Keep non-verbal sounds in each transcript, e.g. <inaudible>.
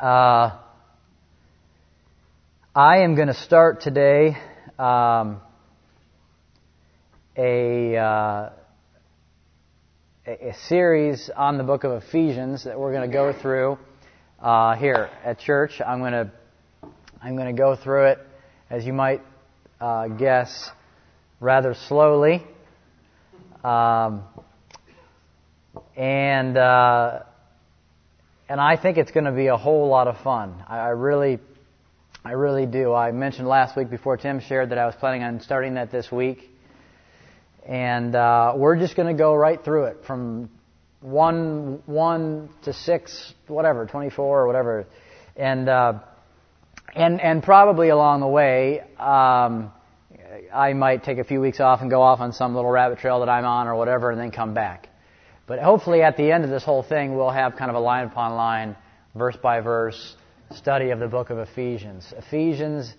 Uh, I am going to start today um, a, uh, a series on the book of Ephesians that we're going to go through uh, here at church. I'm going to I'm going to go through it, as you might uh, guess, rather slowly, um, and uh, and I think it's going to be a whole lot of fun. I, I really, I really do. I mentioned last week before Tim shared that I was planning on starting that this week, and uh, we're just going to go right through it from one one to six, whatever, twenty four or whatever, and uh, and and probably along the way. Um, I might take a few weeks off and go off on some little rabbit trail that I'm on or whatever and then come back. But hopefully at the end of this whole thing, we'll have kind of a line upon line, verse by verse study of the book of Ephesians. Ephesians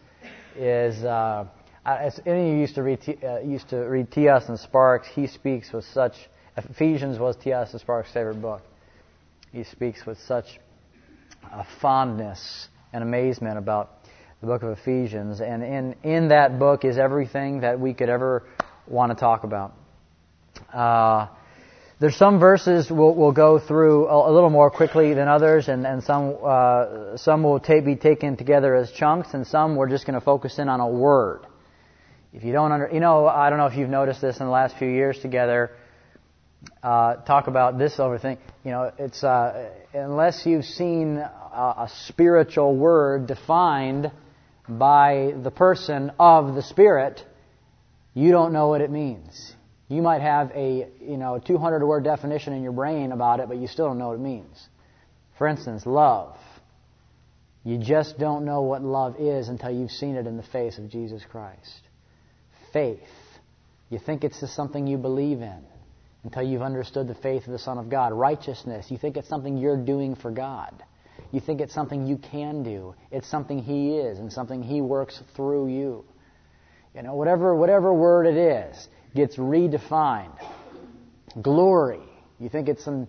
is, uh, as any of you used to read, uh, used to read T. Austin-Sparks, he speaks with such, Ephesians was T. Austin-Sparks' favorite book. He speaks with such fondness and amazement about the book of Ephesians. And in, in that book is everything that we could ever want to talk about. There's some verses we'll, we'll go through a, a, little more quickly than others, and, and some uh, some will ta- be taken together as chunks, and some we're just going to focus in on a word. If you don't under, you know, I don't know if you've noticed this in the last few years together. Uh, talk about this over thing. You know, it's uh, unless you've seen a, a spiritual word defined by the person of the Spirit, you don't know what it means. You might have a you know 200 word definition in your brain about it, but you still don't know what it means. For instance, love. You just don't know what love is until you've seen it in the face of Jesus Christ. Faith. You think it's just something you believe in until you've understood the faith of the Son of God. Righteousness. You think it's something you're doing for God. You think it's something you can do. It's something He is and something He works through you. You know, whatever whatever word it is gets redefined. Glory. You think it's some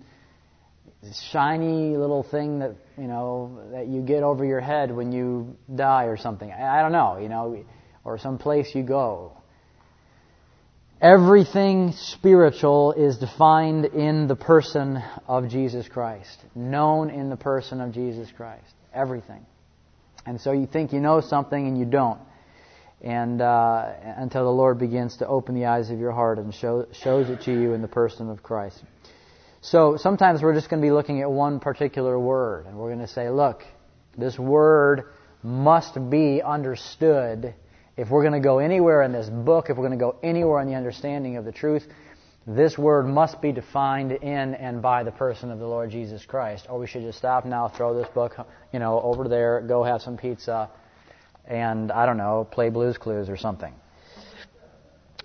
shiny little thing that, you know, that you get over your head when you die or something. I, I don't know, you know, or some place you go. Everything spiritual is defined in the person of Jesus Christ, known in the person of Jesus Christ. Everything. And so you think you know something and you don't and uh, until the Lord begins to open the eyes of your heart and show, shows it to you in the person of Christ. So sometimes we're just going to be looking at one particular word, and we're going to say, look, this word must be understood. If we're going to go anywhere in this book, if we're going to go anywhere in the understanding of the truth, this word must be defined in and by the person of the Lord Jesus Christ. Or we should just stop now, throw this book, you know, over there, go have some pizza, and I don't know, play Blues Clues or something.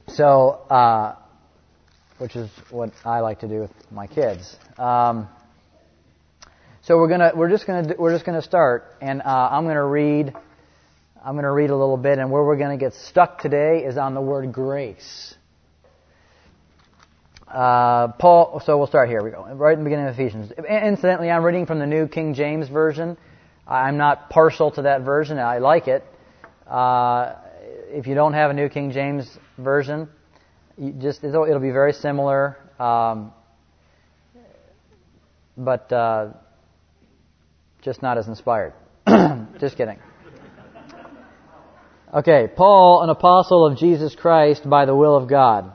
So, uh, which is what I like to do with my kids. Um, so we're gonna, we're just gonna, we're just gonna start, and uh, I'm gonna read, I'm gonna read a little bit, and where we're gonna get stuck today is on the word grace. Uh, Paul, so we'll start here. We go right in the beginning of Ephesians. Incidentally, I'm reading from the New King James Version. I'm not partial to that version. I like it. Uh, if you don't have a New King James Version, just it'll, it'll, be very similar, um, but uh, just not as inspired. <coughs> just kidding. Okay, Paul, an apostle of Jesus Christ by the will of God.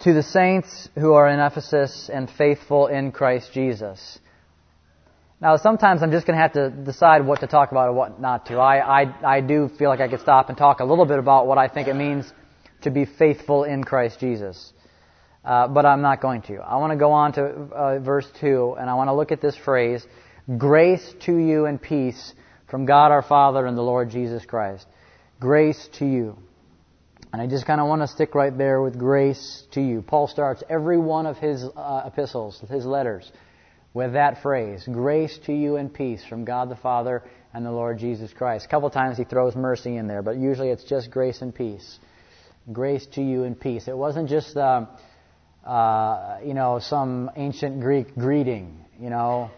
To the saints who are in Ephesus and faithful in Christ Jesus now, sometimes I'm just going to have to decide what to talk about and what not to. I, I, I do feel like I could stop and talk a little bit about what I think it means to be faithful in Christ Jesus. Uh, but I'm not going to. I want to go on to uh, verse 2, and I want to look at this phrase Grace to you and peace from God our Father and the Lord Jesus Christ. Grace to you. And I just kind of want to stick right there with grace to you. Paul starts every one of his uh, epistles, his letters, with that phrase grace to you and peace from God the Father and the Lord Jesus Christ. A couple times he throws mercy in there, but usually it's just grace and peace. Grace to you and peace. It wasn't just, uh, uh, you know, some ancient Greek greeting, you know,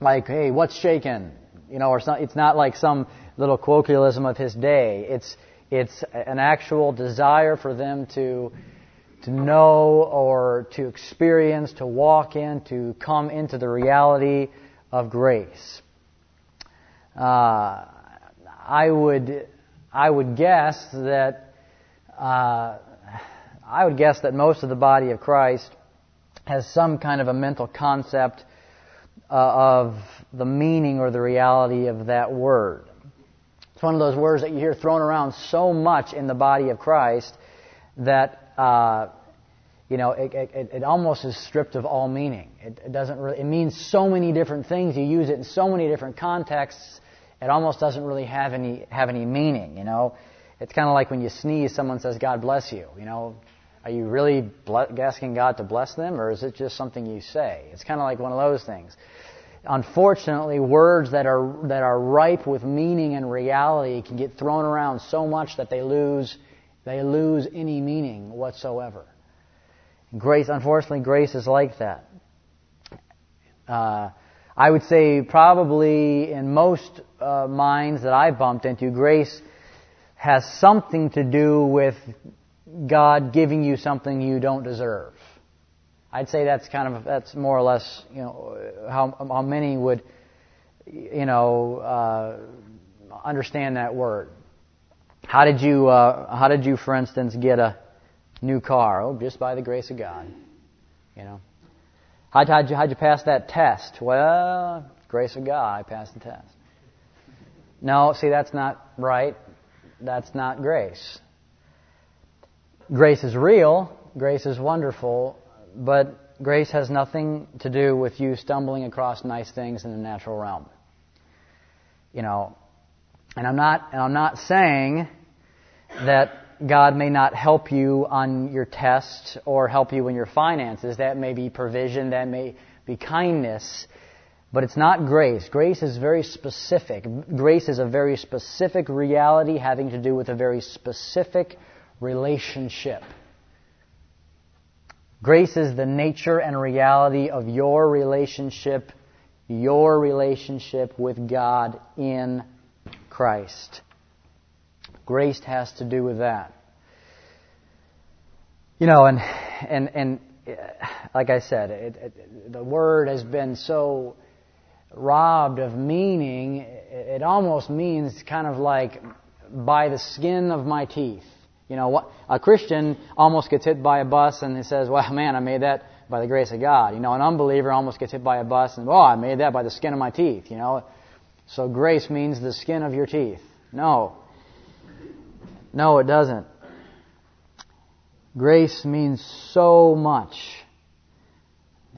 like, hey, what's shaken? You know, or some, it's not like some little colloquialism of his day. It's, it's an actual desire for them to, to know or to experience, to walk in, to come into the reality of grace. Uh, I would, I would guess that, uh, I would guess that most of the body of Christ has some kind of a mental concept uh, of the meaning or the reality of that word. It's one of those words that you hear thrown around so much in the body of Christ that uh, you know it, it, it, almost is stripped of all meaning. It, it doesn't really. It means so many different things. You use it in so many different contexts. It almost doesn't really have any have any meaning. You know, it's kind of like when you sneeze, someone says "God bless you." You know, are you really asking God to bless them, or is it just something you say? It's kind of like one of those things. Unfortunately, words that are that are ripe with meaning and reality can get thrown around so much that they lose they lose any meaning whatsoever. Grace, unfortunately, grace is like that. Uh, I would say probably in most uh, minds that I've bumped into, grace has something to do with God giving you something you don't deserve. I'd say that's kind of that's more or less you know how how many would you know uh, understand that word. How did you uh, how did you for instance get a new car? Oh, just by the grace of God. You know. How'd, how'd, you, how'd you pass that test? Well, grace of God, I passed the test. No, see, that's not right. That's not grace. Grace is real, grace is wonderful, but grace has nothing to do with you stumbling across nice things in the natural realm. You know, and I'm not, and I'm not saying that God may not help you on your test or help you in your finances. That may be provision, that may be kindness, but it's not grace. Grace is very specific. Grace is a very specific reality having to do with a very specific relationship. Grace is the nature and reality of your relationship, your relationship with God in Christ. Grace has to do with that. You know, and and and uh, like I said, it, it, the word has been so robbed of meaning. It almost means kind of like by the skin of my teeth. You know, a Christian almost gets hit by a bus and he says, well, man, I made that by the grace of God. You know, an unbeliever almost gets hit by a bus and, oh, I made that by the skin of my teeth, you know. So grace means the skin of your teeth. No. No, it doesn't. Grace means so much.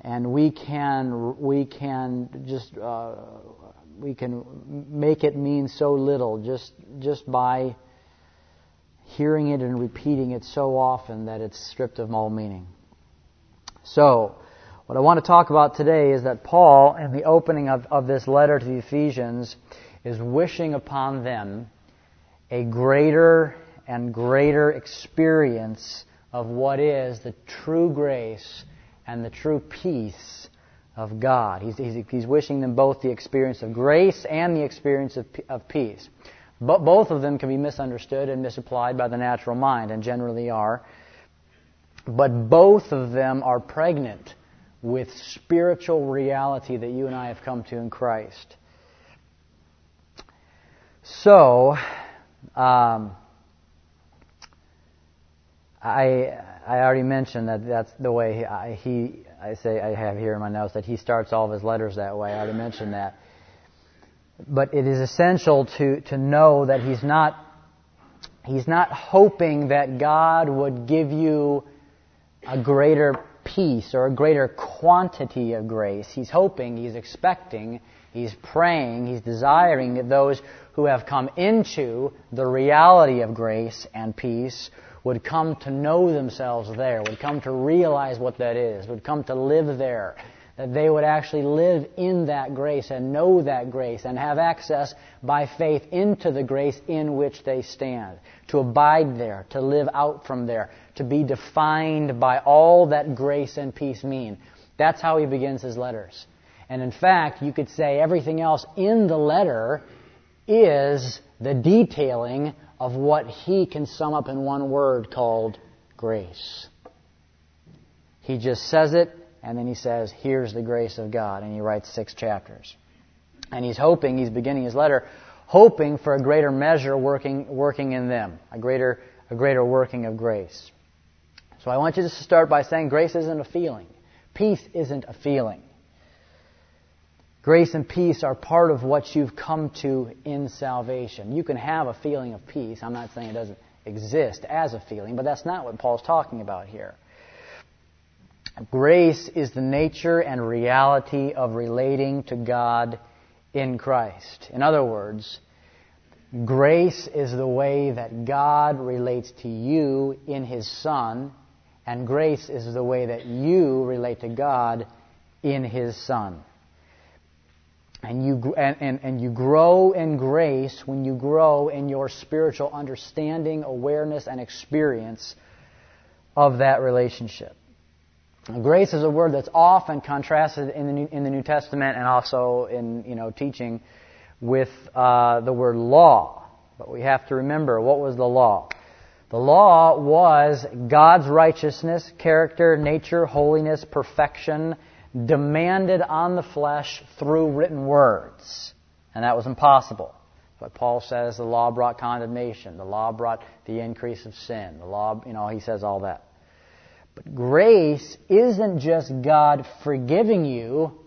And we can, we can just, uh, we can make it mean so little just, just by hearing it and repeating it so often that it's stripped of all meaning. So, what I want to talk about today is that Paul, in the opening of, of this letter to the Ephesians, is wishing upon them a greater and greater experience of what is the true grace and the true peace of God. He's, he's, he's wishing them both the experience of grace and the experience of, of peace. But both of them can be misunderstood and misapplied by the natural mind, and generally are. But both of them are pregnant with spiritual reality that you and I have come to in Christ. So, um, I I already mentioned that that's the way he, I, he I say I have here in my notes that he starts all of his letters that way. I already mentioned that but it is essential to, to know that he's not, he's not hoping that God would give you a greater peace or a greater quantity of grace. He's hoping, he's expecting, he's praying, he's desiring that those who have come into the reality of grace and peace would come to know themselves there, would come to realize what that is, would come to live there, that they would actually live in that grace and know that grace and have access by faith into the grace in which they stand. To abide there, to live out from there, to be defined by all that grace and peace mean. That's how he begins his letters. And in fact, you could say everything else in the letter is the detailing of what he can sum up in one word called grace. He just says it, and then he says, Here's the grace of God. And he writes six chapters. And he's hoping, he's beginning his letter, hoping for a greater measure working, working in them, a greater, a greater working of grace. So I want you to start by saying grace isn't a feeling. Peace isn't a feeling. Grace and peace are part of what you've come to in salvation. You can have a feeling of peace. I'm not saying it doesn't exist as a feeling, but that's not what Paul's talking about here. Grace is the nature and reality of relating to God in Christ. In other words, grace is the way that God relates to you in His Son, and grace is the way that you relate to God in His Son. And you, and, and, and you grow in grace when you grow in your spiritual understanding, awareness, and experience of that relationship. Grace is a word that's often contrasted in the New, in the New Testament and also in you know teaching with uh, the word law. But we have to remember what was the law. The law was God's righteousness, character, nature, holiness, perfection, demanded on the flesh through written words. And that was impossible. But Paul says the law brought condemnation. The law brought the increase of sin. The law, you know, he says all that. But grace isn't just God forgiving you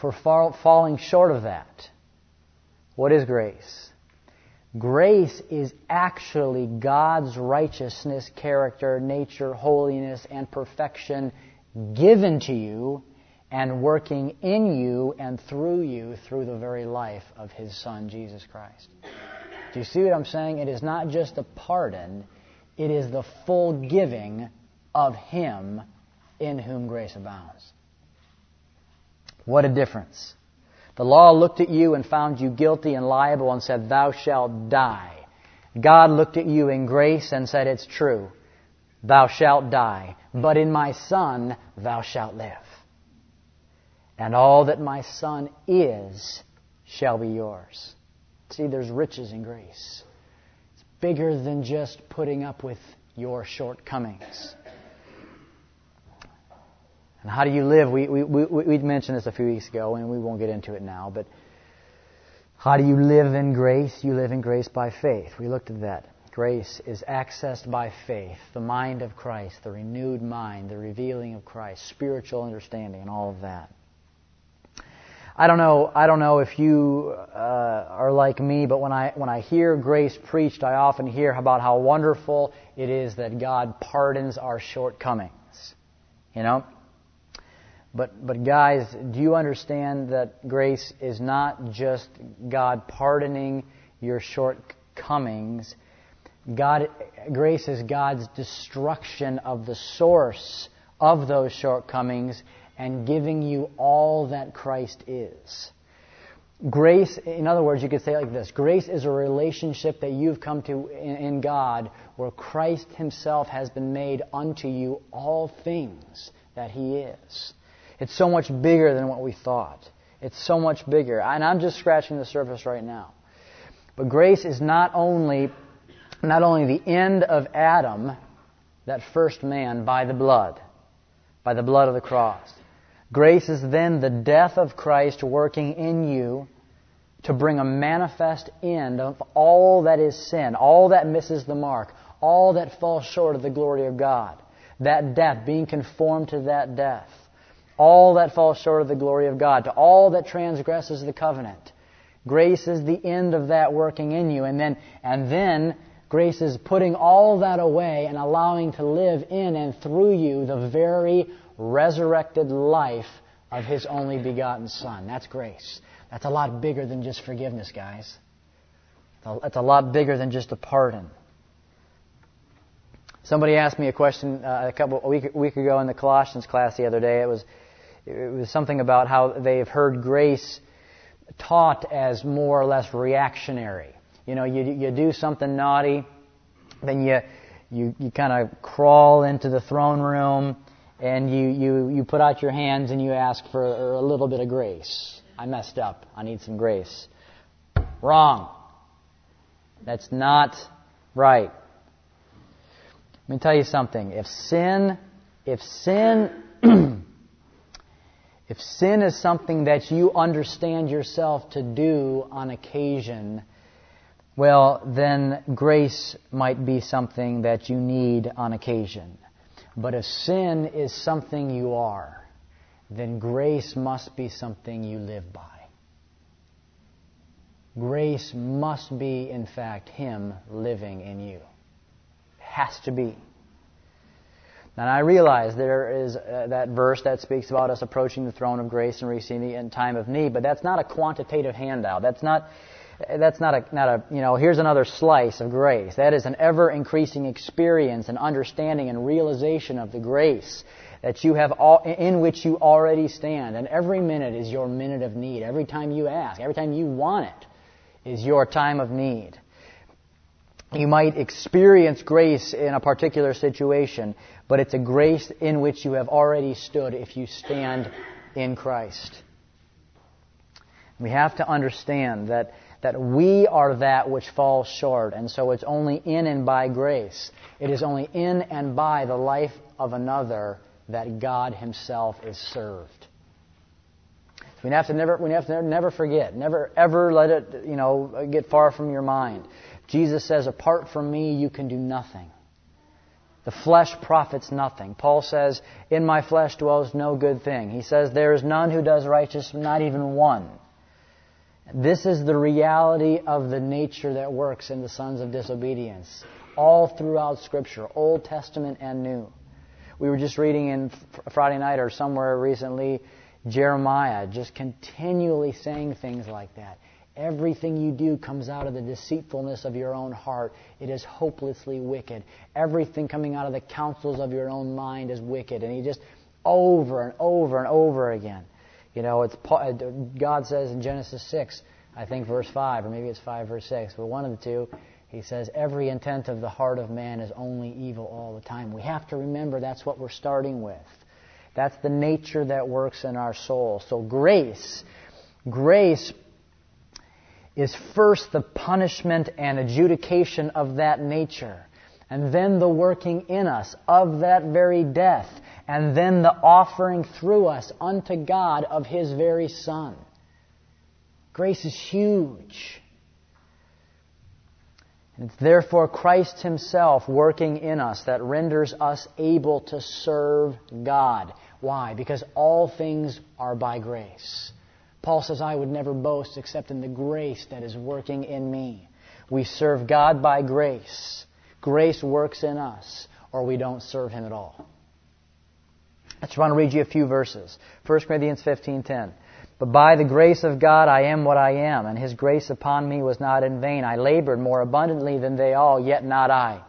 for falling short of that. What is grace? Grace is actually God's righteousness, character, nature, holiness, and perfection given to you and working in you and through you through the very life of His Son, Jesus Christ. Do you see what I'm saying? It is not just a pardon, it is the full giving of Him in whom grace abounds. What a difference. The law looked at you and found you guilty and liable and said, Thou shalt die. God looked at you in grace and said, It's true. Thou shalt die. But in my Son thou shalt live. And all that my Son is shall be yours. See, there's riches in grace. It's bigger than just putting up with your shortcomings. And how do you live? We, we, we, we mentioned this a few weeks ago, and we won't get into it now, but how do you live in grace? You live in grace by faith. We looked at that. Grace is accessed by faith, the mind of Christ, the renewed mind, the revealing of Christ, spiritual understanding, and all of that. I don't know. I don't know if you uh, are like me, but when I when I hear grace preached, I often hear about how wonderful it is that God pardons our shortcomings. You know, but, but guys, do you understand that grace is not just God pardoning your shortcomings? God, grace is God's destruction of the source of those shortcomings and giving you all that Christ is. Grace, in other words, you could say like this Grace is a relationship that you've come to in, in God where Christ Himself has been made unto you all things that He is. It's so much bigger than what we thought. It's so much bigger. And I'm just scratching the surface right now. But grace is not only, not only the end of Adam, that first man, by the blood, by the blood of the cross. Grace is then the death of Christ working in you to bring a manifest end of all that is sin, all that misses the mark, all that falls short of the glory of God. That death, being conformed to that death all that falls short of the glory of God, to all that transgresses the covenant. Grace is the end of that working in you, and then, and then grace is putting all that away and allowing to live in and through you the very resurrected life of His only begotten Son. That's grace. That's a lot bigger than just forgiveness, guys. That's a lot bigger than just a pardon. Somebody asked me a question uh, a couple a week, a week ago in the Colossians class the other day. It was it was something about how they've heard grace taught as more or less reactionary. You know, you, you do something naughty, then you, you, you kind of crawl into the throne room and you, you, you put out your hands and you ask for a little bit of grace. I messed up. I need some grace. Wrong. That's not right. Let me tell you something. If sin, if sin, <clears throat> if sin is something that you understand yourself to do on occasion, well, then grace might be something that you need on occasion. But if sin is something you are, then grace must be something you live by. Grace must be, in fact, Him living in you. It has to be. And I realize there is uh, that verse that speaks about us approaching the throne of grace and receiving it in time of need, but that's not a quantitative handout. That's not that's not a, not a, you know, here's another slice of grace. That is an ever increasing experience and understanding and realization of the grace that you have all, in which you already stand. And every minute is your minute of need. Every time you ask, every time you want it is your time of need. You might experience grace in a particular situation, but it's a grace in which you have already stood if you stand in Christ. We have to understand that that we are that which falls short. And so it's only in and by grace. It is only in and by the life of another that God Himself is served. We have to never, we have to never forget, never ever let it, you know, get far from your mind. Jesus says, apart from me, you can do nothing. The flesh profits nothing. Paul says, in my flesh dwells no good thing. He says, there is none who does righteous, not even one. This is the reality of the nature that works in the sons of disobedience, all throughout Scripture, Old Testament and New. We were just reading in Friday night or somewhere recently, Jeremiah just continually saying things like that. Everything you do comes out of the deceitfulness of your own heart. It is hopelessly wicked. Everything coming out of the counsels of your own mind is wicked. And he just over and over and over again. You know, it's uh, God says in Genesis 6, I think verse 5, or maybe it's 5 verse 6, but one of the two, he says, every intent of the heart of man is only evil all the time. We have to remember that's what we're starting with. That's the nature that works in our soul. So grace, grace is first the punishment and adjudication of that nature, and then the working in us of that very death and then the offering through us unto God of His very Son. Grace is huge. It's therefore Christ Himself working in us that renders us able to serve God. Why? Because all things are by grace. Paul says, I would never boast except in the grace that is working in me. We serve God by grace. Grace works in us, or we don't serve Him at all. I just want to read you a few verses. 1 Corinthians 15:10. But by the grace of God I am what I am, and his grace upon me was not in vain. I labored more abundantly than they all, yet not I,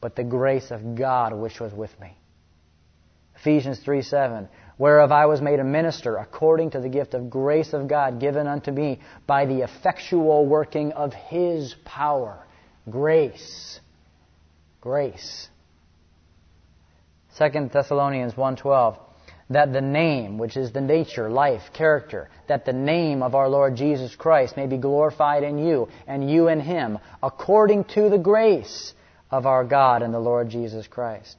but the grace of God which was with me. Ephesians 3:7. Whereof I was made a minister according to the gift of grace of God given unto me by the effectual working of his power. Grace. Grace. 2 Thessalonians 1.12, that the name, which is the nature, life, character, that the name of our Lord Jesus Christ may be glorified in you, and you in Him, according to the grace of our God and the Lord Jesus Christ.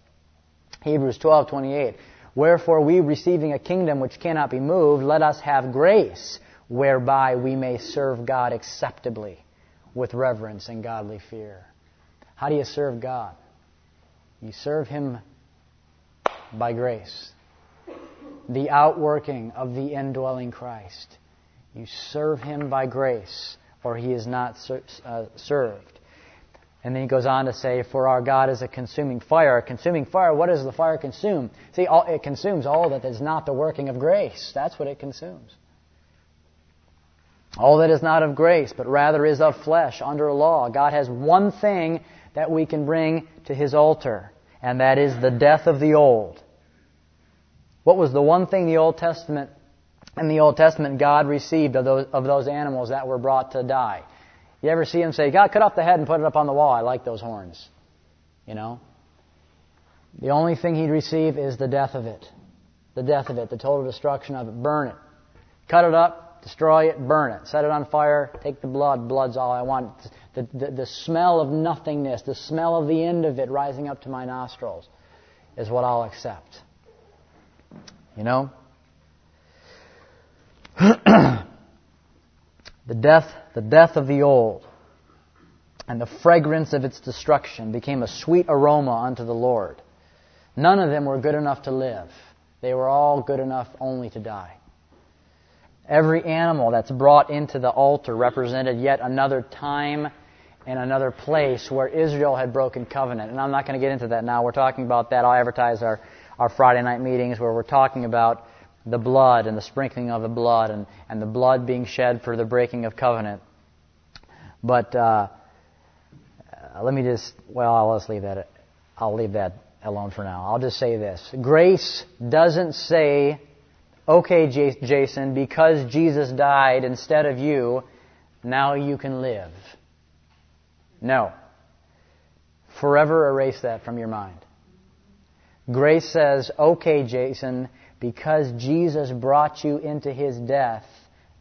Hebrews 12:28 Wherefore we receiving a kingdom which cannot be moved let us have grace whereby we may serve God acceptably with reverence and godly fear. How do you serve God? You serve him by grace. The outworking of the indwelling Christ. You serve him by grace, or he is not ser- uh, served. And then he goes on to say, For our God is a consuming fire. A consuming fire, what does the fire consume? See, all, it consumes all that is not the working of grace. That's what it consumes. All that is not of grace, but rather is of flesh under a law. God has one thing that we can bring to his altar and that is the death of the old. What was the one thing the Old Testament in the Old Testament God received of those of those animals that were brought to die? You ever see him say, God, cut off the head and put it up on the wall. I like those horns. You know? The only thing he'd receive is the death of it. The death of it, the total destruction of it. Burn it. Cut it up, destroy it, burn it. Set it on fire, take the blood. Blood's all I want. The, the, the smell of nothingness, the smell of the end of it rising up to my nostrils is what I'll accept. You know? <clears throat> the death, the death of the old and the fragrance of its destruction became a sweet aroma unto the Lord. None of them were good enough to live. They were all good enough only to die. Every animal that's brought into the altar represented yet another time and another place where Israel had broken covenant. And I'm not going to get into that now. We're talking about that. I'll advertise our, our Friday night meetings where we're talking about the blood and the sprinkling of the blood and, and the blood being shed for the breaking of covenant. But uh, let me just, well, I'll just leave that. I'll leave that alone for now. I'll just say this. Grace doesn't say, okay, Jason, because Jesus died instead of you, now you can live. No. Forever erase that from your mind. Grace says, okay, Jason, because Jesus brought you into his death,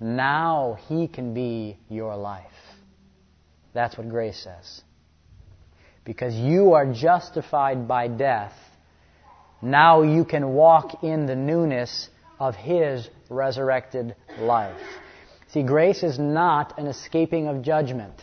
now he can be your life. That's what grace says. Because you are justified by death, now you can walk in the newness of his resurrected life. See, grace is not an escaping of judgment.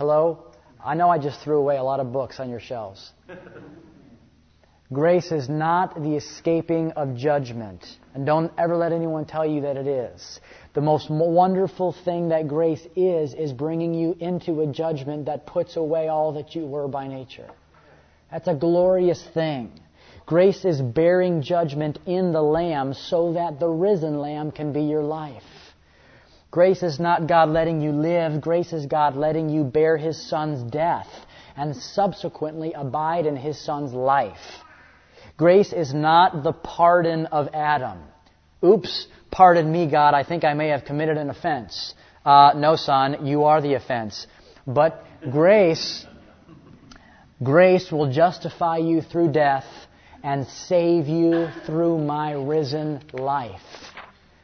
Hello? I know I just threw away a lot of books on your shelves. <laughs> Grace is not the escaping of judgment. And don't ever let anyone tell you that it is. The most wonderful thing that grace is, is bringing you into a judgment that puts away all that you were by nature. That's a glorious thing. Grace is bearing judgment in the Lamb so that the risen Lamb can be your life. Grace is not God letting you live. Grace is God letting you bear His Son's death and subsequently abide in His Son's life. Grace is not the pardon of Adam. Oops, pardon me, God. I think I may have committed an offense. Uh, no, son, you are the offense. But grace, grace will justify you through death and save you through my risen life.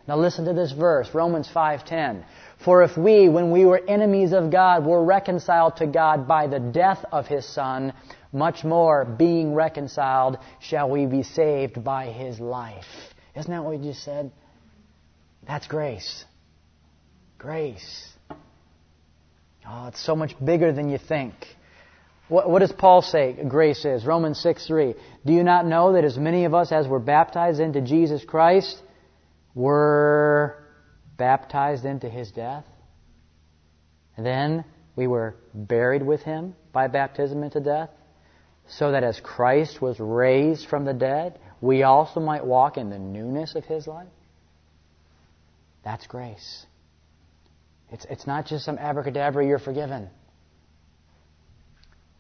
Now listen to this verse, Romans 5:10. For if we, when we were enemies of God, were reconciled to God by the death of his son, much more being reconciled shall we be saved by his life. Isn't that what we just said? That's grace. Grace. Oh, it's so much bigger than you think. What, what, does Paul say grace is? Romans 6 3. Do you not know that as many of us as were baptized into Jesus Christ, were baptized into his death. And then we were buried with him by baptism into death, so that as Christ was raised from the dead, we also might walk in the newness of his life. That's grace. It's, it's not just some abracadabra, you're forgiven.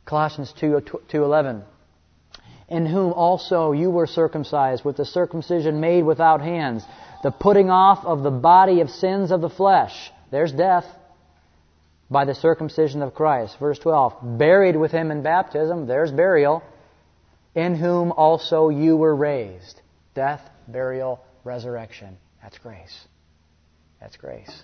Colossians 2, uh, 2.11 In whom also you were circumcised with the circumcision made without hands, the putting off of the body of sins of the flesh. There's death. By the circumcision of Christ. Verse 12. Buried with him in baptism. There's burial. In whom also you were raised. Death, burial, resurrection. That's grace. That's grace.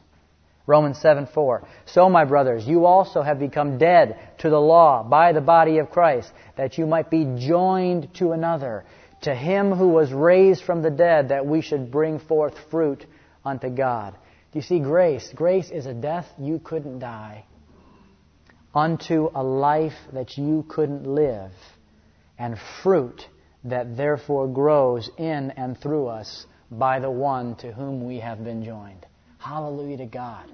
Romans 7 4. So, my brothers, you also have become dead to the law by the body of Christ, that you might be joined to another to him who was raised from the dead that we should bring forth fruit unto God. Do you see grace? Grace is a death you couldn't die unto a life that you couldn't live and fruit that therefore grows in and through us by the one to whom we have been joined. Hallelujah to God.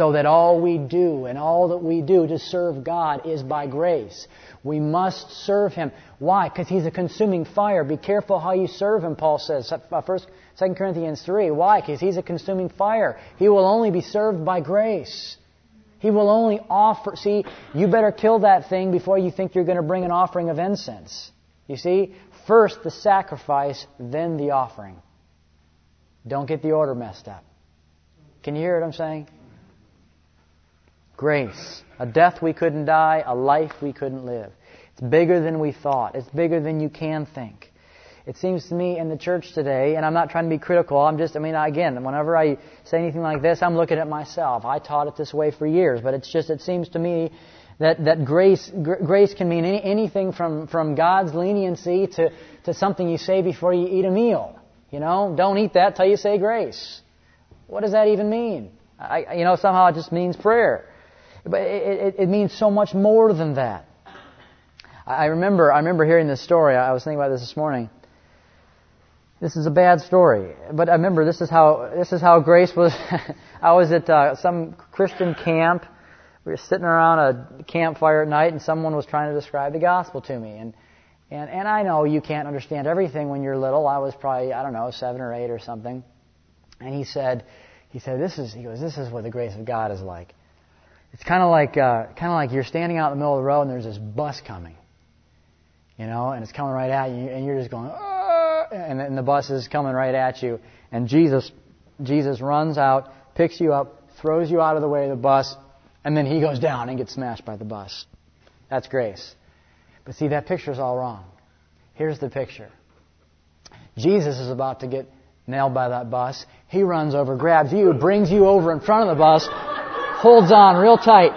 So that all we do and all that we do to serve God is by grace. We must serve Him. Why? Because He's a consuming fire. Be careful how you serve Him, Paul says. Uh, first, 2 Corinthians 3. Why? Because He's a consuming fire. He will only be served by grace. He will only offer. See, you better kill that thing before you think you're going to bring an offering of incense. You see? First the sacrifice, then the offering. Don't get the order messed up. Can you hear what I'm saying? Grace. A death we couldn't die, a life we couldn't live. It's bigger than we thought. It's bigger than you can think. It seems to me in the church today, and I'm not trying to be critical, I'm just, I mean, again, whenever I say anything like this, I'm looking at myself. I taught it this way for years, but it's just, it seems to me that, that grace, gr- grace can mean any, anything from, from God's leniency to, to something you say before you eat a meal. You know, don't eat that till you say grace. What does that even mean? I, you know, somehow it just means prayer. But it, it, it means so much more than that. I remember, I remember hearing this story. I was thinking about this this morning. This is a bad story, but I remember this is how this is how grace was. <laughs> I was at uh, some Christian camp. We were sitting around a campfire at night, and someone was trying to describe the gospel to me. And and and I know you can't understand everything when you're little. I was probably I don't know seven or eight or something. And he said, he said, this is he goes, this is what the grace of God is like. It's kind of like uh, kind of like you're standing out in the middle of the road and there's this bus coming, you know, and it's coming right at you, and you're just going, ah, and, and the bus is coming right at you, and Jesus Jesus runs out, picks you up, throws you out of the way of the bus, and then he goes down and gets smashed by the bus. That's grace. But see, that picture's all wrong. Here's the picture. Jesus is about to get nailed by that bus. He runs over, grabs you, brings you over in front of the bus, holds on real tight.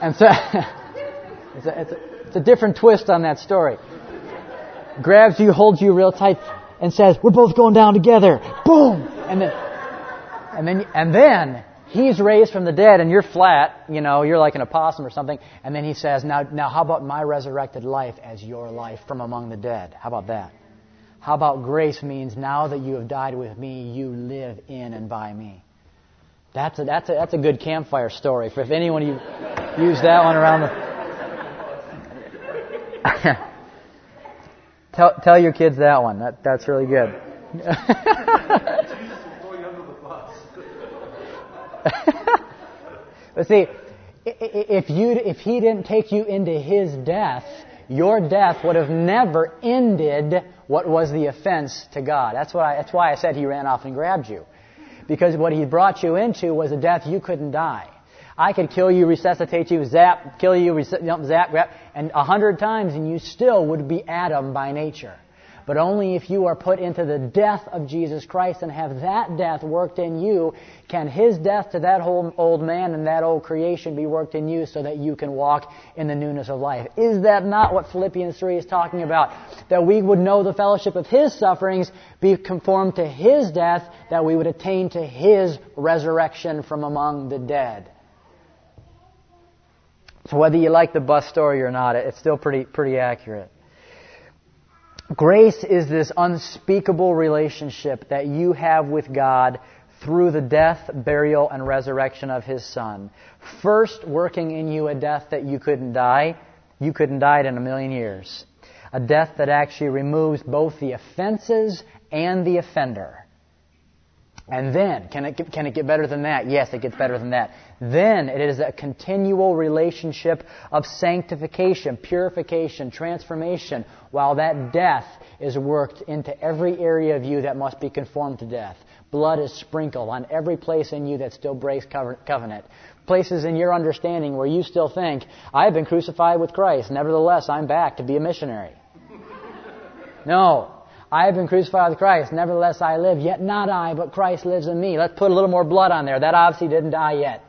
And so, <laughs> it's a, it's, a, it's a different twist on that story. Grabs you, holds you real tight, and says, "We're both going down together." Boom, and then, and then, and then he's raised from the dead, and you're flat. You know, you're like an opossum or something. And then he says, "Now, now, how about my resurrected life as your life from among the dead? How about that?" How about grace means now that you have died with me, you live in and by me. That's a, that's a, that's a good campfire story. For if anyone you use that one around the. <laughs> tell, tell your kids that one. That, that's really good. <laughs> but see, if you if he didn't take you into his death, your death would have never ended what was the offense to God. That's, I, that's why I said he ran off and grabbed you. Because what he brought you into was a death you couldn't die. I could kill you, resuscitate you, zap, kill you, res- zap, grab, and a hundred times and you still would be Adam by nature but only if you are put into the death of Jesus Christ and have that death worked in you can his death to that whole old man and that old creation be worked in you so that you can walk in the newness of life. Is that not what Philippians 3 is talking about? That we would know the fellowship of his sufferings, be conformed to his death, that we would attain to his resurrection from among the dead. So whether you like the bus story or not, it's still pretty, pretty accurate. Grace is this unspeakable relationship that you have with God through the death, burial, and resurrection of His Son. First, working in you a death that you couldn't die. You couldn't die in a million years. A death that actually removes both the offenses and the offender. And then, can it, get, can it get better than that? Yes, it gets better than that. Then it is a continual relationship of sanctification, purification, transformation, while that death is worked into every area of you that must be conformed to death. Blood is sprinkled on every place in you that still breaks covenant. Places in your understanding where you still think, I've been crucified with Christ, nevertheless I'm back to be a missionary. <laughs> No, I have been crucified with Christ. Nevertheless, I live. Yet not I, but Christ lives in me. Let's put a little more blood on there. That obviously didn't die yet.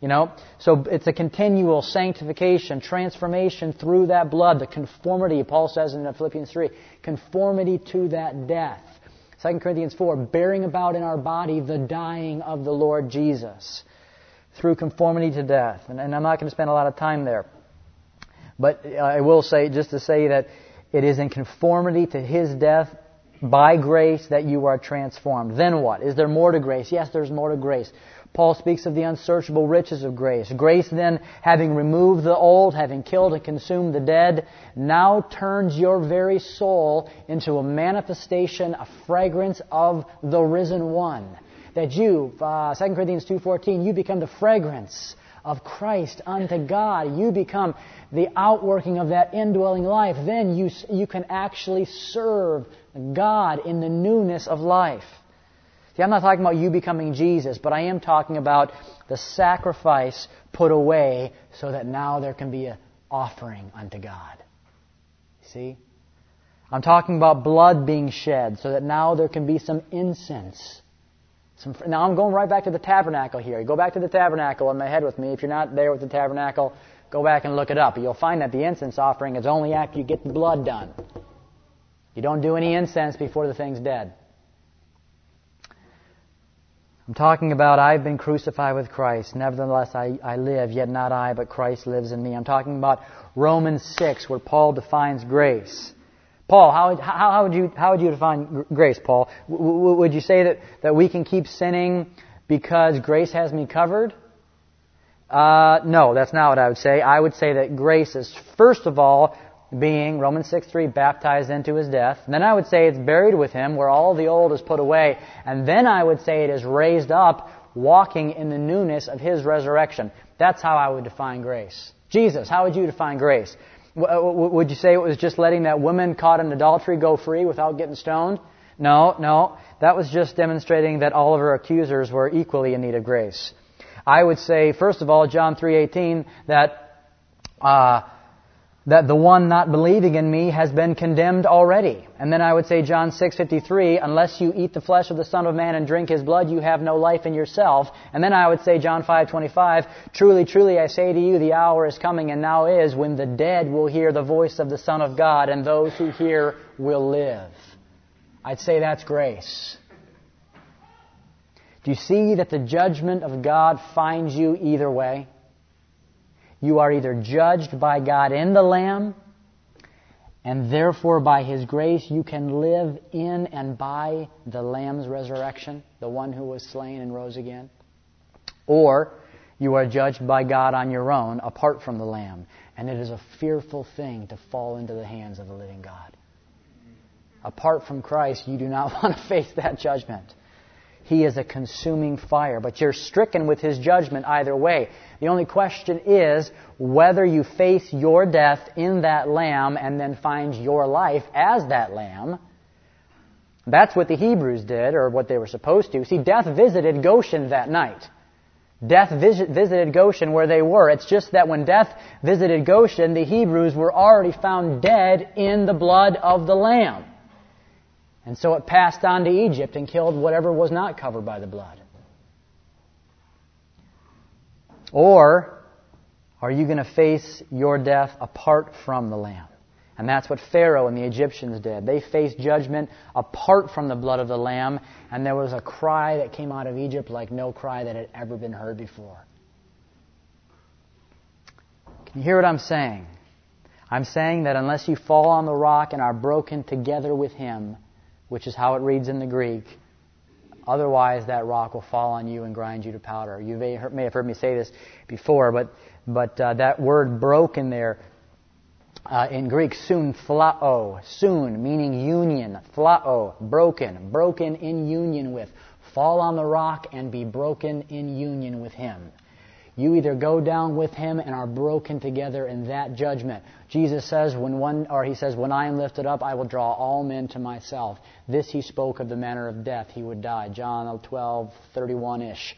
You know? So it's a continual sanctification, transformation through that blood, the conformity, Paul says in Philippians 3, conformity to that death. 2 Corinthians 4, bearing about in our body the dying of the Lord Jesus through conformity to death. And, and I'm not going to spend a lot of time there. But uh, I will say, just to say that it is in conformity to His death by grace that you are transformed. Then what? Is there more to grace? Yes, there's more to grace. Paul speaks of the unsearchable riches of grace. Grace then, having removed the old, having killed and consumed the dead, now turns your very soul into a manifestation, a fragrance of the risen one. That you, uh, 2 Corinthians 2.14, you become the fragrance of Christ unto God. You become the outworking of that indwelling life. Then you, you can actually serve God in the newness of life. See, I'm not talking about you becoming Jesus, but I am talking about the sacrifice put away so that now there can be an offering unto God. See? I'm talking about blood being shed so that now there can be some incense. Some, now I'm going right back to the tabernacle here. You go back to the tabernacle in my head with me. If you're not there with the tabernacle, go back and look it up. You'll find that the incense offering is only after you get the blood done. You don't do any incense before the thing's dead. I'm talking about I've been crucified with Christ. Nevertheless, I, I live, yet not I, but Christ lives in me. I'm talking about Romans 6, where Paul defines grace. Paul, how, how, how, would, you, how would you define grace, Paul? W- would you say that, that we can keep sinning because grace has me covered? Uh, no, that's not what I would say. I would say that grace is, first of all, being, Romans 6 3, baptized into his death. And then I would say it's buried with him, where all the old is put away. And then I would say it is raised up, walking in the newness of his resurrection. That's how I would define grace. Jesus, how would you define grace? Would you say it was just letting that woman caught in adultery go free without getting stoned? No, no. That was just demonstrating that all of her accusers were equally in need of grace. I would say, first of all, John 3.18, that uh, that the one not believing in me has been condemned already. And then I would say John 6:53, unless you eat the flesh of the Son of Man and drink his blood, you have no life in yourself. And then I would say John 5:25, truly, truly I say to you, the hour is coming and now is when the dead will hear the voice of the Son of God, and those who hear will live. I'd say that's grace. Do you see that the judgment of God finds you either way? You are either judged by God in the Lamb, and therefore by His grace you can live in and by the Lamb's resurrection, the one who was slain and rose again. Or you are judged by God on your own, apart from the Lamb. And it is a fearful thing to fall into the hands of the living God. Apart from Christ, you do not <laughs> want to face that judgment. He is a consuming fire, but you're stricken with His judgment either way. The only question is whether you face your death in that lamb and then find your life as that lamb. That's what the Hebrews did, or what they were supposed to. See, death visited Goshen that night. Death visited Goshen where they were. It's just that when death visited Goshen, the Hebrews were already found dead in the blood of the Lamb. And so it passed on to Egypt and killed whatever was not covered by the blood. Or are you going to face your death apart from the Lamb? And that's what Pharaoh and the Egyptians did. They faced judgment apart from the blood of the Lamb, and there was a cry that came out of Egypt like no cry that had ever been heard before. Can you hear what I'm saying? I'm saying that unless you fall on the rock and are broken together with Him, which is how it reads in the Greek, Otherwise, that rock will fall on you and grind you to powder. You may, may have heard me say this before, but, but uh, that word broken there uh, in Greek, soon thlao, soon meaning union, thlao, broken, broken in union with. Fall on the rock and be broken in union with Him. You either go down with him and are broken together in that judgment. Jesus says, when one, or he says, when I am lifted up, I will draw all men to myself. This he spoke of the manner of death he would die. John 12, 31-ish.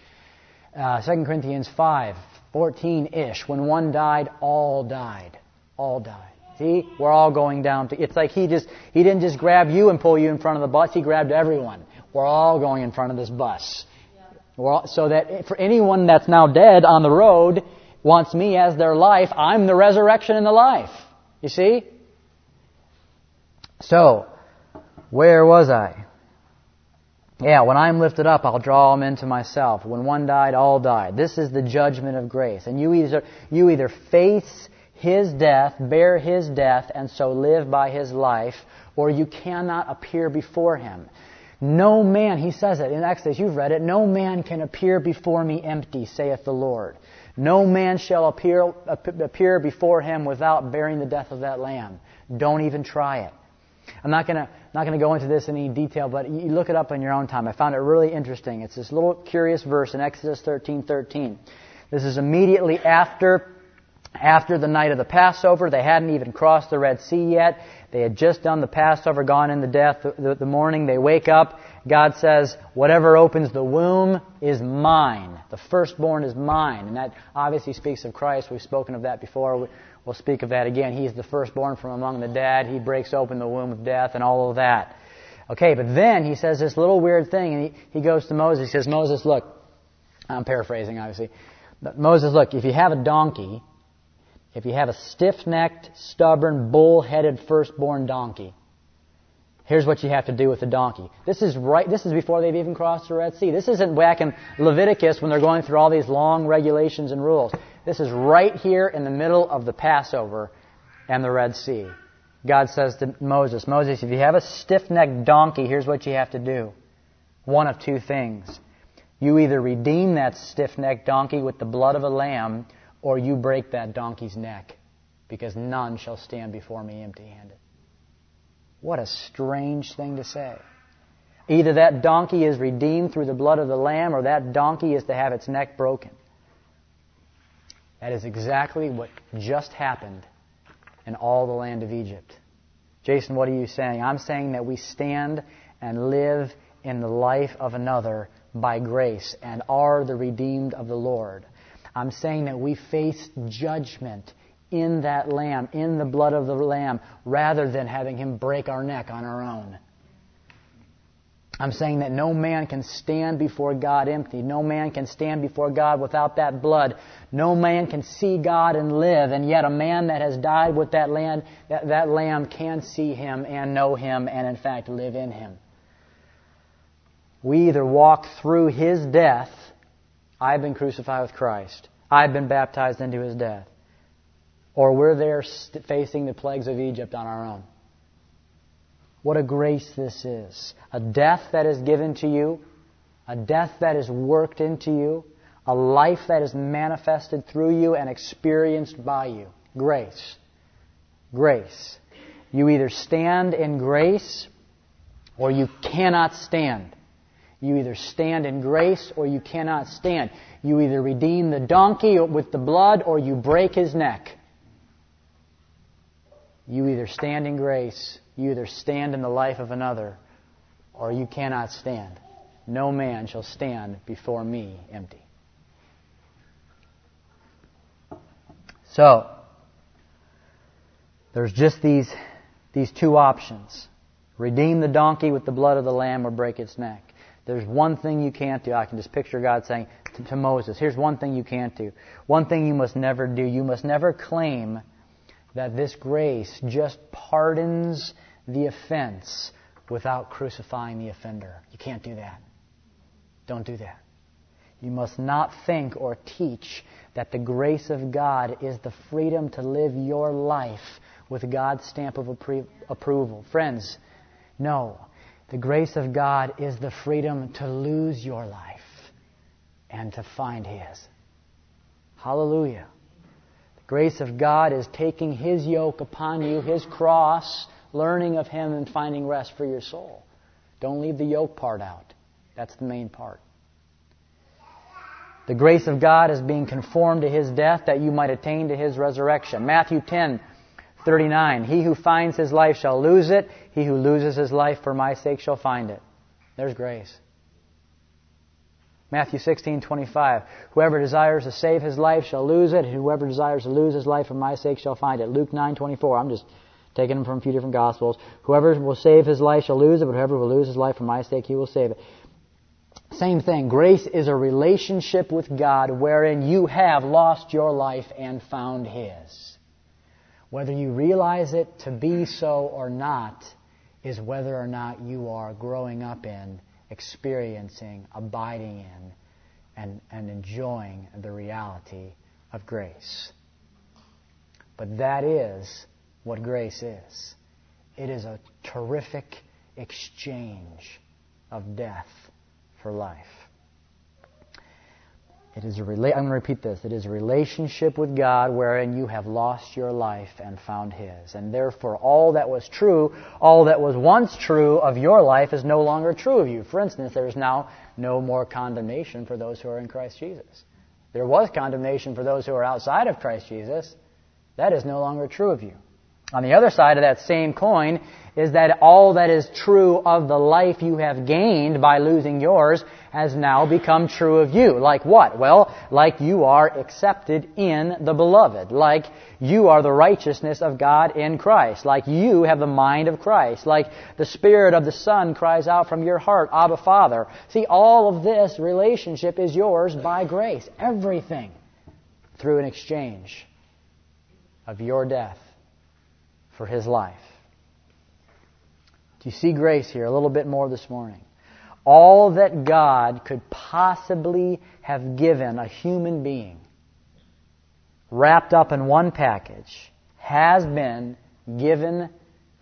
Uh, 2 Corinthians 5, 14-ish. When one died, all died. All died. See? We're all going down to, it's like he just, he didn't just grab you and pull you in front of the bus, he grabbed everyone. We're all going in front of this bus so that for anyone that's now dead on the road wants me as their life, I'm the resurrection and the life. You see? So, where was I? Yeah, when I'm lifted up, I'll draw them into myself. When one died, all died. This is the judgment of grace. And you either, you either face his death, bear his death, and so live by his life, or you cannot appear before him. No man, he says it in Exodus, you've read it, no man can appear before me empty, saith the Lord. No man shall appear, appear before him without bearing the death of that lamb. Don't even try it. I'm not gonna, not gonna go into this in any detail, but you look it up in your own time. I found it really interesting. It's this little curious verse in Exodus 13, 13. This is immediately after after the night of the Passover. They hadn't even crossed the Red Sea yet. They had just done the Passover, gone into death. The, the, the morning they wake up, God says, whatever opens the womb is mine. The firstborn is mine. And that obviously speaks of Christ. We've spoken of that before. We'll speak of that again. He's the firstborn from among the dead. He breaks open the womb of death and all of that. Okay, but then he says this little weird thing, and he, he goes to Moses. He says, Moses, look, I'm paraphrasing, obviously. But Moses, look, if you have a donkey, if you have a stiff-necked, stubborn, bull-headed firstborn donkey, here's what you have to do with the donkey. This is right, this is before they've even crossed the Red Sea. This isn't back in Leviticus when they're going through all these long regulations and rules. This is right here in the middle of the Passover and the Red Sea. God says to Moses, Moses, if you have a stiff-necked donkey, here's what you have to do. One of two things. You either redeem that stiff-necked donkey with the blood of a lamb, or you break that donkey's neck, because none shall stand before me empty-handed. What a strange thing to say. Either that donkey is redeemed through the blood of the lamb, or that donkey is to have its neck broken. That is exactly what just happened in all the land of Egypt. Jason, what are you saying? I'm saying that we stand and live in the life of another by grace and are the redeemed of the Lord. I'm saying that we face judgment in that lamb, in the blood of the lamb, rather than having him break our neck on our own. I'm saying that no man can stand before God empty. No man can stand before God without that blood. No man can see God and live, and yet a man that has died with that lamb, that, that lamb can see him and know him and in fact live in him. We either walk through his death, I've been crucified with Christ, I've been baptized into his death, or we're there facing the plagues of Egypt on our own. What a grace this is. A death that is given to you, a death that is worked into you, a life that is manifested through you and experienced by you. Grace. Grace. You either stand in grace or you cannot stand. You either stand in grace or you cannot stand. You either redeem the donkey with the blood or you break his neck. You either stand in grace you either stand in the life of another or you cannot stand. No man shall stand before me empty. So, there's just these, these two options. Redeem the donkey with the blood of the lamb or break its neck. There's one thing you can't do. I can just picture God saying to, to Moses, here's one thing you can't do. One thing you must never do. You must never claim that this grace just pardons the offense without crucifying the offender. You can't do that. Don't do that. You must not think or teach that the grace of God is the freedom to live your life with God's stamp of appro- approval. Friends, no. The grace of God is the freedom to lose your life and to find His. Hallelujah. The grace of God is taking His yoke upon you, His cross, learning of Him and finding rest for your soul. Don't leave the yoke part out. That's the main part. The grace of God is being conformed to His death that you might attain to His resurrection. Matthew 10, 39. He who finds his life shall lose it. He who loses his life for my sake shall find it. There's grace. Matthew 16:25 Whoever desires to save his life shall lose it, and whoever desires to lose his life for my sake shall find it. Luke 9:24 I'm just taken from a few different Gospels. Whoever will save his life shall lose it, but whoever will lose his life for my sake, he will save it. Same thing. Grace is a relationship with God wherein you have lost your life and found His. Whether you realize it to be so or not is whether or not you are growing up in, experiencing, abiding in, and, and enjoying the reality of grace. But that is what grace is. It is a terrific exchange of death for life. It is a rela- I'm going to repeat this. It is a relationship with God wherein you have lost your life and found His. And therefore, all that was true, all that was once true of your life is no longer true of you. For instance, there is now no more condemnation for those who are in Christ Jesus. There was condemnation for those who are outside of Christ Jesus. That is no longer true of you. On the other side of that same coin is that all that is true of the life you have gained by losing yours has now become true of you. Like what? Well, like you are accepted in the beloved. Like you are the righteousness of God in Christ. Like you have the mind of Christ. Like the Spirit of the Son cries out from your heart, Abba Father. See, all of this relationship is yours by grace. Everything through an exchange of your death for his life. Do you see grace here a little bit more this morning? All that God could possibly have given a human being wrapped up in one package has been given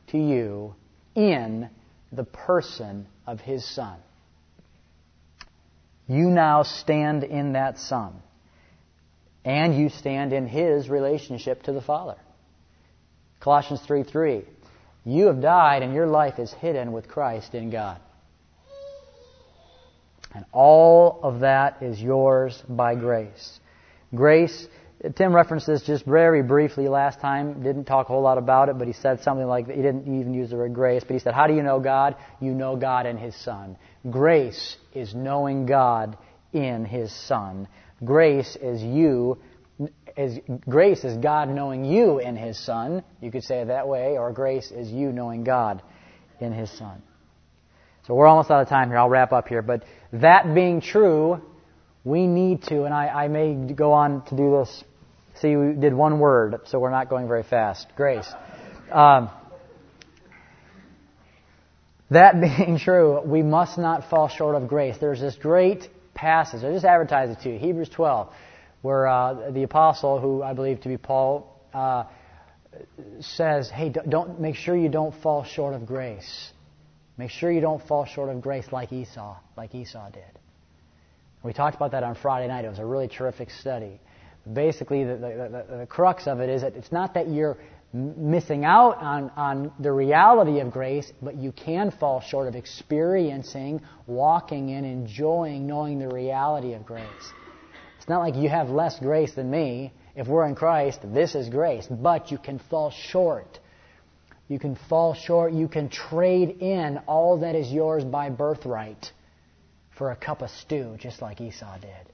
to you in the person of his Son. You now stand in that Son, and you stand in his relationship to the Father. Colossians 3 3. You have died, and your life is hidden with Christ in God. And all of that is yours by grace. Grace, Tim referenced this just very briefly last time. Didn't talk a whole lot about it, but he said something like, he didn't even use the word grace, but he said, How do you know God? You know God in His Son. Grace is knowing God in His Son. Grace is you is grace is God knowing you in His Son. You could say it that way, or grace is you knowing God in His Son. So we're almost out of time here. I'll wrap up here. But that being true, we need to, and I, I may go on to do this. See, we did one word, so we're not going very fast. Grace. Um, that <laughs> being true, we must not fall short of grace. There's this great passage. I just advertised it to you. Hebrews 12 where uh, the apostle, who I believe to be Paul, uh, says, "Hey, don't make sure you don't fall short of grace. Make sure you don't fall short of grace like Esau, like Esau did." We talked about that on Friday night. It was a really terrific study. Basically, the, the, the, the crux of it is that it's not that you're missing out on, on the reality of grace, but you can fall short of experiencing, walking in, enjoying, knowing the reality of grace. It's not like you have less grace than me. If we're in Christ, this is grace. But you can fall short. You can fall short. You can trade in all that is yours by birthright for a cup of stew, just like Esau did.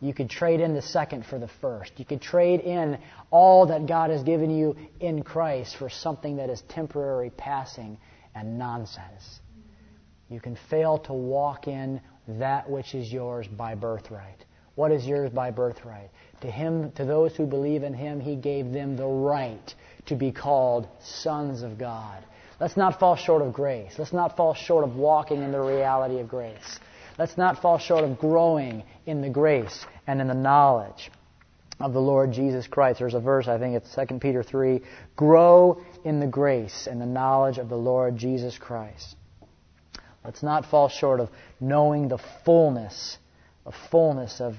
You could trade in the second for the first. You could trade in all that God has given you in Christ for something that is temporary, passing, and nonsense. You can fail to walk in that which is yours by birthright. What is yours by birthright? To him, to those who believe in him, he gave them the right to be called sons of God. Let's not fall short of grace. Let's not fall short of walking in the reality of grace. Let's not fall short of growing in the grace and in the knowledge of the Lord Jesus Christ. There's a verse, I think it's 2 Peter 3. Grow in the grace and the knowledge of the Lord Jesus Christ. Let's not fall short of knowing the fullness a fullness of,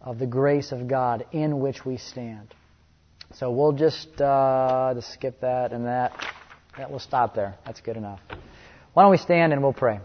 of the grace of God in which we stand. So we'll just, uh, just skip that and that. That will stop there. That's good enough. Why don't we stand and we'll pray.